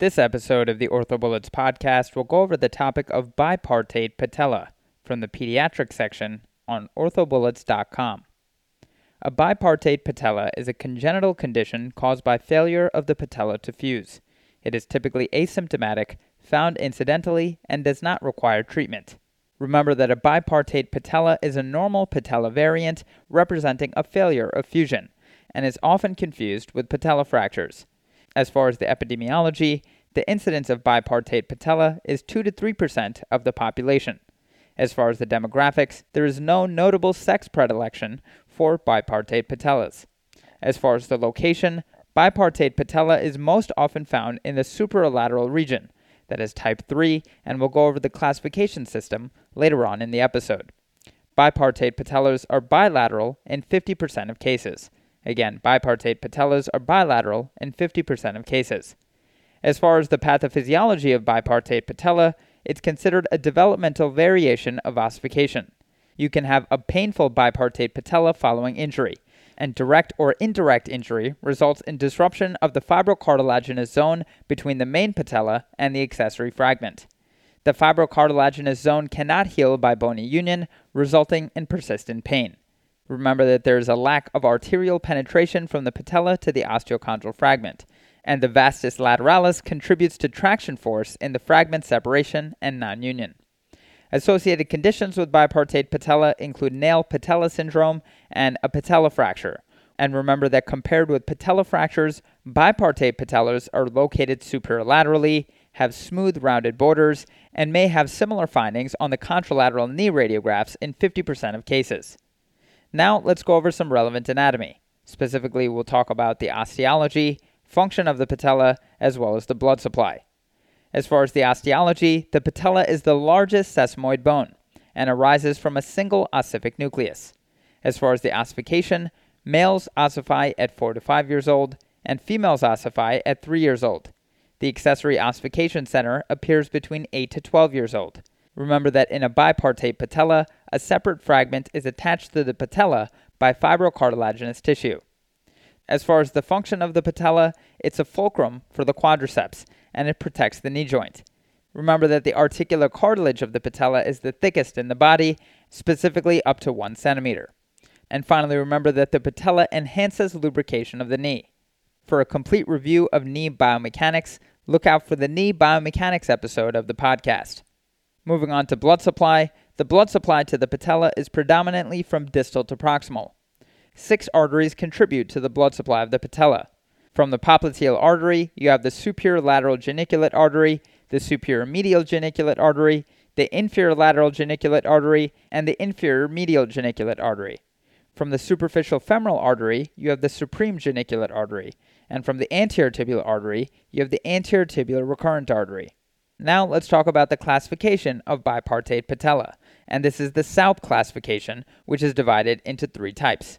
This episode of the OrthoBullets podcast will go over the topic of bipartite patella from the pediatric section on orthobullets.com. A bipartite patella is a congenital condition caused by failure of the patella to fuse. It is typically asymptomatic, found incidentally, and does not require treatment. Remember that a bipartite patella is a normal patella variant representing a failure of fusion and is often confused with patella fractures. As far as the epidemiology, the incidence of bipartite patella is 2 to 3% of the population. As far as the demographics, there is no notable sex predilection for bipartite patellas. As far as the location, bipartite patella is most often found in the superolateral region, that is type 3, and we'll go over the classification system later on in the episode. Bipartite patellas are bilateral in 50% of cases. Again, bipartite patellas are bilateral in 50% of cases. As far as the pathophysiology of bipartite patella, it's considered a developmental variation of ossification. You can have a painful bipartite patella following injury, and direct or indirect injury results in disruption of the fibrocartilaginous zone between the main patella and the accessory fragment. The fibrocartilaginous zone cannot heal by bony union, resulting in persistent pain. Remember that there is a lack of arterial penetration from the patella to the osteochondral fragment, and the vastus lateralis contributes to traction force in the fragment separation and non union. Associated conditions with bipartite patella include nail patella syndrome and a patella fracture. And remember that compared with patella fractures, bipartite patellas are located superolaterally, have smooth rounded borders, and may have similar findings on the contralateral knee radiographs in 50% of cases. Now let's go over some relevant anatomy. Specifically, we'll talk about the osteology, function of the patella, as well as the blood supply. As far as the osteology, the patella is the largest sesamoid bone and arises from a single ossific nucleus. As far as the ossification, males ossify at 4 to 5 years old and females ossify at 3 years old. The accessory ossification center appears between 8 to 12 years old. Remember that in a bipartite patella, a separate fragment is attached to the patella by fibrocartilaginous tissue. As far as the function of the patella, it's a fulcrum for the quadriceps and it protects the knee joint. Remember that the articular cartilage of the patella is the thickest in the body, specifically up to 1 centimeter. And finally, remember that the patella enhances lubrication of the knee. For a complete review of knee biomechanics, look out for the knee biomechanics episode of the podcast. Moving on to blood supply, the blood supply to the patella is predominantly from distal to proximal. Six arteries contribute to the blood supply of the patella. From the popliteal artery, you have the superior lateral geniculate artery, the superior medial geniculate artery, the inferior lateral geniculate artery, and the inferior medial geniculate artery. From the superficial femoral artery, you have the supreme geniculate artery, and from the anterior tibial artery, you have the anterior tibial recurrent artery. Now let's talk about the classification of bipartite patella, and this is the Saupe classification, which is divided into three types.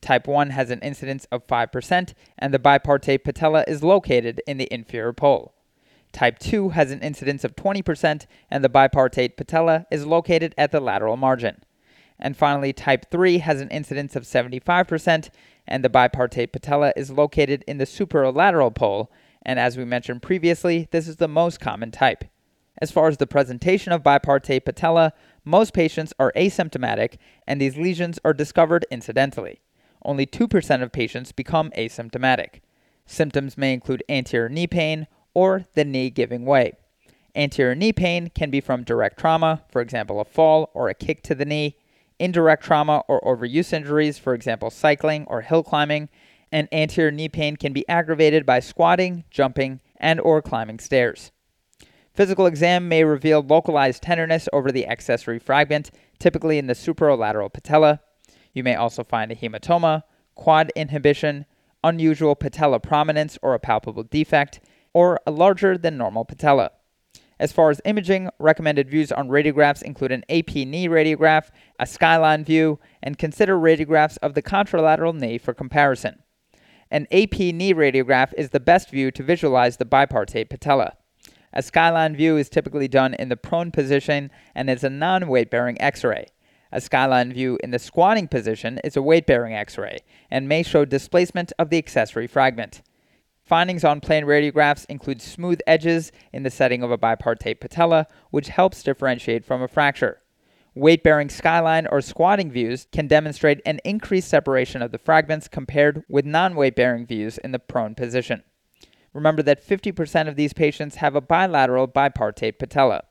Type 1 has an incidence of 5%, and the bipartite patella is located in the inferior pole. Type 2 has an incidence of 20%, and the bipartite patella is located at the lateral margin. And finally, type 3 has an incidence of 75%, and the bipartite patella is located in the superolateral pole, and as we mentioned previously, this is the most common type. As far as the presentation of bipartite patella, most patients are asymptomatic, and these lesions are discovered incidentally only 2% of patients become asymptomatic. Symptoms may include anterior knee pain or the knee giving way. Anterior knee pain can be from direct trauma, for example, a fall or a kick to the knee, indirect trauma or overuse injuries, for example, cycling or hill climbing, and anterior knee pain can be aggravated by squatting, jumping, and or climbing stairs. Physical exam may reveal localized tenderness over the accessory fragment, typically in the superolateral patella, you may also find a hematoma, quad inhibition, unusual patella prominence or a palpable defect, or a larger than normal patella. As far as imaging, recommended views on radiographs include an AP knee radiograph, a skyline view, and consider radiographs of the contralateral knee for comparison. An AP knee radiograph is the best view to visualize the bipartite patella. A skyline view is typically done in the prone position and is a non weight bearing x ray. A skyline view in the squatting position is a weight bearing x ray and may show displacement of the accessory fragment. Findings on plain radiographs include smooth edges in the setting of a bipartite patella, which helps differentiate from a fracture. Weight bearing skyline or squatting views can demonstrate an increased separation of the fragments compared with non weight bearing views in the prone position. Remember that 50% of these patients have a bilateral bipartite patella.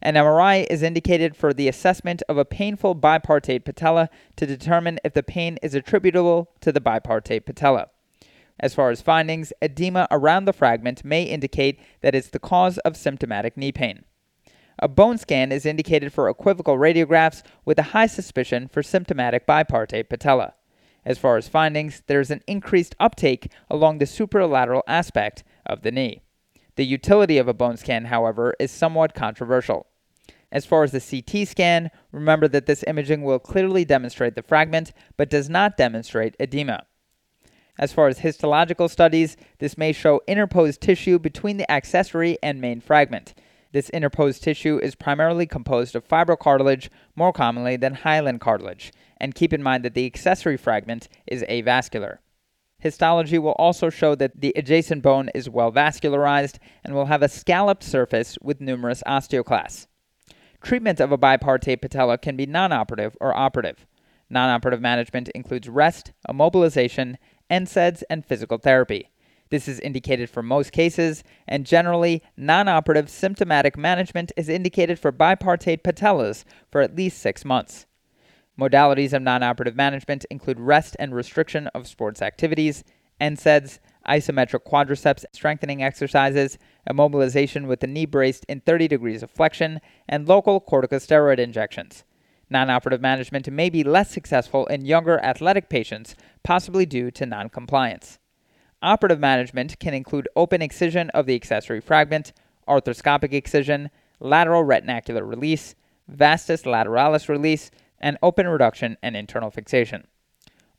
An MRI is indicated for the assessment of a painful bipartite patella to determine if the pain is attributable to the bipartite patella. As far as findings, edema around the fragment may indicate that it's the cause of symptomatic knee pain. A bone scan is indicated for equivocal radiographs with a high suspicion for symptomatic bipartite patella. As far as findings, there is an increased uptake along the superolateral aspect of the knee. The utility of a bone scan, however, is somewhat controversial. As far as the CT scan, remember that this imaging will clearly demonstrate the fragment, but does not demonstrate edema. As far as histological studies, this may show interposed tissue between the accessory and main fragment. This interposed tissue is primarily composed of fibrocartilage, more commonly than hyaline cartilage, and keep in mind that the accessory fragment is avascular. Histology will also show that the adjacent bone is well vascularized and will have a scalloped surface with numerous osteoclasts. Treatment of a bipartite patella can be non-operative or operative. Non-operative management includes rest, immobilization, NSAIDs, and physical therapy. This is indicated for most cases, and generally, non operative symptomatic management is indicated for bipartite patellas for at least six months. Modalities of non operative management include rest and restriction of sports activities, NSAIDs, isometric quadriceps strengthening exercises, immobilization with the knee braced in 30 degrees of flexion, and local corticosteroid injections. Non operative management may be less successful in younger athletic patients, possibly due to noncompliance. Operative management can include open excision of the accessory fragment, arthroscopic excision, lateral retinacular release, vastus lateralis release, and open reduction and internal fixation.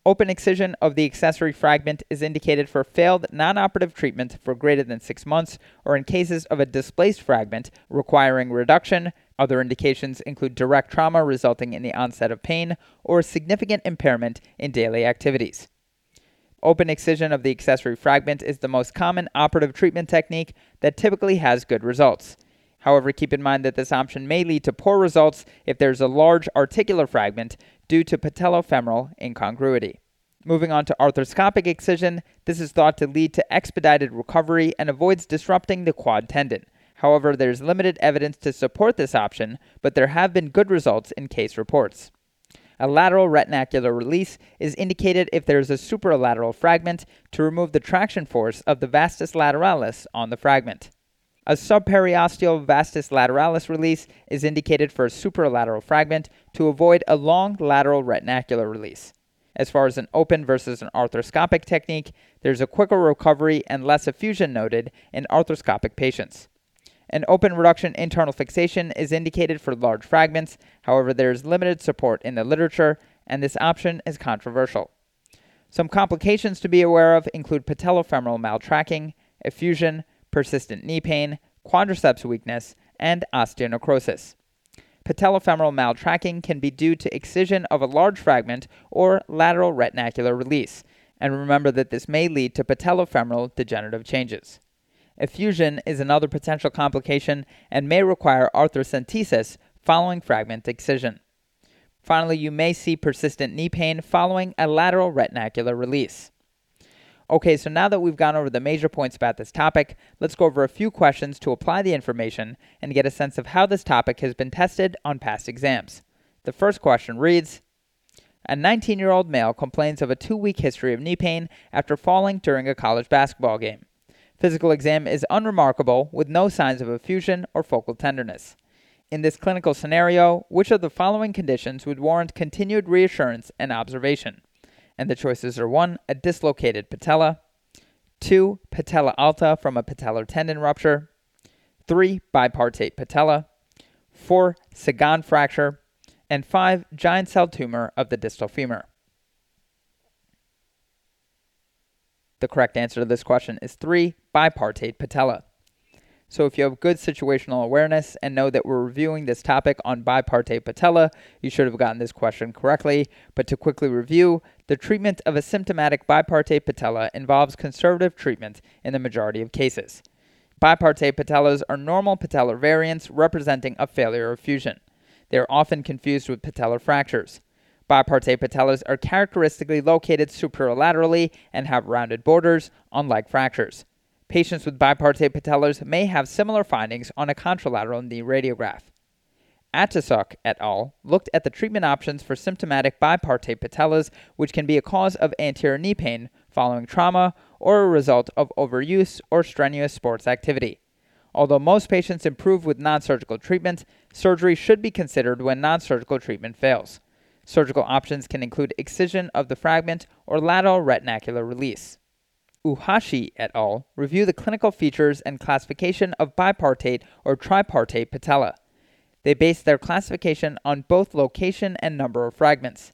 Open excision of the accessory fragment is indicated for failed non operative treatment for greater than six months or in cases of a displaced fragment requiring reduction. Other indications include direct trauma resulting in the onset of pain or significant impairment in daily activities. Open excision of the accessory fragment is the most common operative treatment technique that typically has good results. However, keep in mind that this option may lead to poor results if there's a large articular fragment due to patellofemoral incongruity. Moving on to arthroscopic excision, this is thought to lead to expedited recovery and avoids disrupting the quad tendon. However, there's limited evidence to support this option, but there have been good results in case reports. A lateral retinacular release is indicated if there is a superolateral fragment to remove the traction force of the vastus lateralis on the fragment. A subperiosteal vastus lateralis release is indicated for a superolateral fragment to avoid a long lateral retinacular release. As far as an open versus an arthroscopic technique, there's a quicker recovery and less effusion noted in arthroscopic patients. An open reduction internal fixation is indicated for large fragments, however, there is limited support in the literature, and this option is controversial. Some complications to be aware of include patellofemoral maltracking, effusion, persistent knee pain, quadriceps weakness, and osteonecrosis. Patellofemoral maltracking can be due to excision of a large fragment or lateral retinacular release, and remember that this may lead to patellofemoral degenerative changes. Effusion is another potential complication and may require arthrocentesis following fragment excision. Finally, you may see persistent knee pain following a lateral retinacular release. Okay, so now that we've gone over the major points about this topic, let's go over a few questions to apply the information and get a sense of how this topic has been tested on past exams. The first question reads A 19 year old male complains of a two week history of knee pain after falling during a college basketball game. Physical exam is unremarkable with no signs of effusion or focal tenderness. In this clinical scenario, which of the following conditions would warrant continued reassurance and observation? And the choices are 1. A dislocated patella, 2. Patella alta from a patellar tendon rupture, 3. Bipartite patella, 4. Segond fracture, and 5. Giant cell tumor of the distal femur. The correct answer to this question is 3. Bipartite patella. So if you have good situational awareness and know that we're reviewing this topic on bipartite patella, you should have gotten this question correctly. But to quickly review, The treatment of a symptomatic bipartite patella involves conservative treatment in the majority of cases. Bipartite patellas are normal patellar variants representing a failure of fusion. They are often confused with patellar fractures. Bipartite patellas are characteristically located superolaterally and have rounded borders, unlike fractures. Patients with bipartite patellas may have similar findings on a contralateral knee radiograph. Atesok et al. looked at the treatment options for symptomatic bipartite patellas, which can be a cause of anterior knee pain following trauma or a result of overuse or strenuous sports activity. Although most patients improve with non surgical treatment, surgery should be considered when non surgical treatment fails. Surgical options can include excision of the fragment or lateral retinacular release. Oohashi et al. review the clinical features and classification of bipartite or tripartite patella. They base their classification on both location and number of fragments.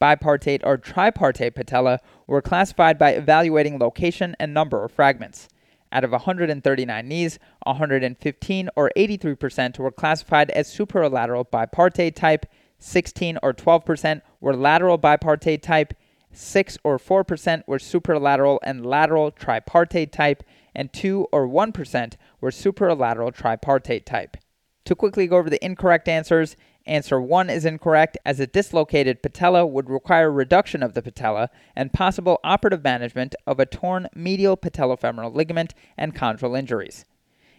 Bipartite or tripartite patella were classified by evaluating location and number of fragments. Out of 139 knees, 115 or 83% were classified as superolateral bipartite type, 16 or 12% were lateral bipartite type, 6 or 4% were superolateral and lateral tripartite type, and 2 or 1% were superolateral tripartite type. To quickly go over the incorrect answers, answer 1 is incorrect as a dislocated patella would require reduction of the patella and possible operative management of a torn medial patellofemoral ligament and chondral injuries.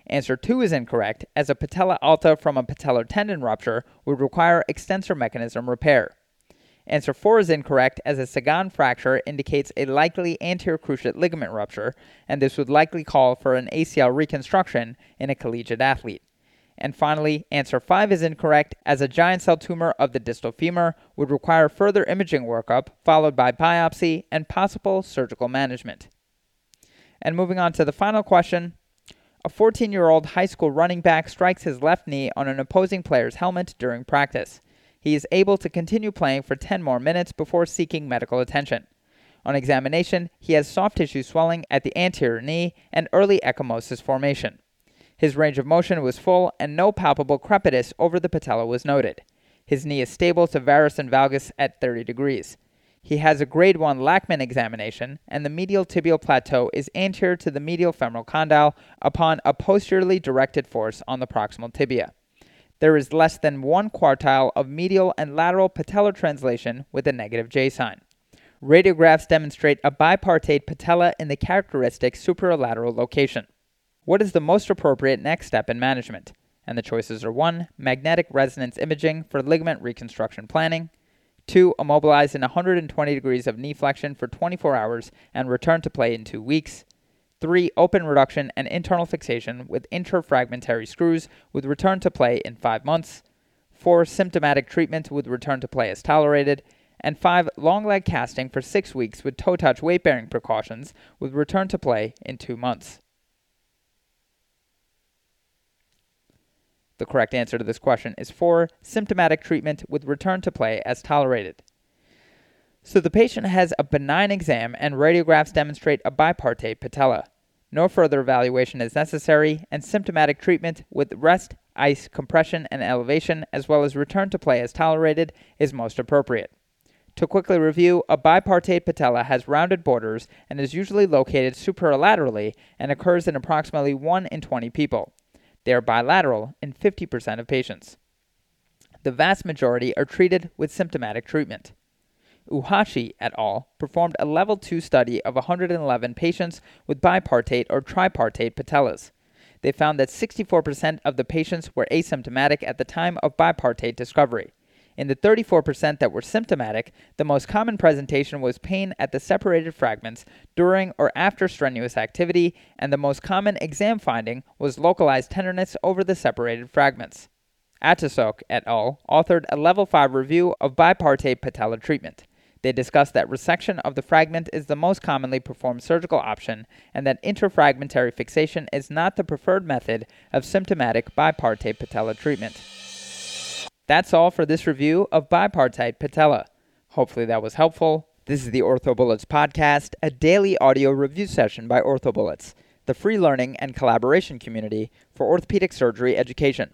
Answer 2 is incorrect as a patella alta from a patellar tendon rupture would require extensor mechanism repair. Answer 4 is incorrect as a Segond fracture indicates a likely anterior cruciate ligament rupture, and this would likely call for an ACL reconstruction in a collegiate athlete. And finally, answer 5 is incorrect as a giant cell tumor of the distal femur would require further imaging workup, followed by biopsy and possible surgical management. And moving on to the final question A 14 year old high school running back strikes his left knee on an opposing player's helmet during practice. He is able to continue playing for 10 more minutes before seeking medical attention. On examination, he has soft tissue swelling at the anterior knee and early ecchymosis formation. His range of motion was full, and no palpable crepitus over the patella was noted. His knee is stable to varus and valgus at 30 degrees. He has a grade 1 Lachman examination, and the medial tibial plateau is anterior to the medial femoral condyle upon a posteriorly directed force on the proximal tibia. There is less than one quartile of medial and lateral patellar translation with a negative J sign. Radiographs demonstrate a bipartite patella in the characteristic superolateral location. What is the most appropriate next step in management? And the choices are 1. Magnetic resonance imaging for ligament reconstruction planning. 2. Immobilize in 120 degrees of knee flexion for 24 hours and return to play in 2 weeks. 3. Open reduction and internal fixation with interfragmentary screws with return to play in 5 months. 4. Symptomatic treatment with return to play as tolerated. And 5. Long leg casting for 6 weeks with toe touch weight bearing precautions with return to play in 2 months. The correct answer to this question is 4. Symptomatic treatment with return to play as tolerated. So the patient has a benign exam and radiographs demonstrate a bipartite patella. No further evaluation is necessary, and symptomatic treatment with rest, ice, compression, and elevation, as well as return to play as tolerated, is most appropriate. To quickly review, a bipartite patella has rounded borders and is usually located superolaterally and occurs in approximately 1 in 20 people. They are bilateral in 50% of patients. The vast majority are treated with symptomatic treatment. Oohashi et al. performed a level 2 study of 111 patients with bipartite or tripartite patellas. They found that 64% of the patients were asymptomatic at the time of bipartite discovery. In the 34% that were symptomatic, the most common presentation was pain at the separated fragments during or after strenuous activity, and the most common exam finding was localized tenderness over the separated fragments. Atesok et al. authored a level 5 review of bipartite patella treatment. They discussed that resection of the fragment is the most commonly performed surgical option and that interfragmentary fixation is not the preferred method of symptomatic bipartite patella treatment. That's all for this review of bipartite patella. Hopefully that was helpful. This is the OrthoBullets podcast, a daily audio review session by OrthoBullets, the free learning and collaboration community for orthopedic surgery education.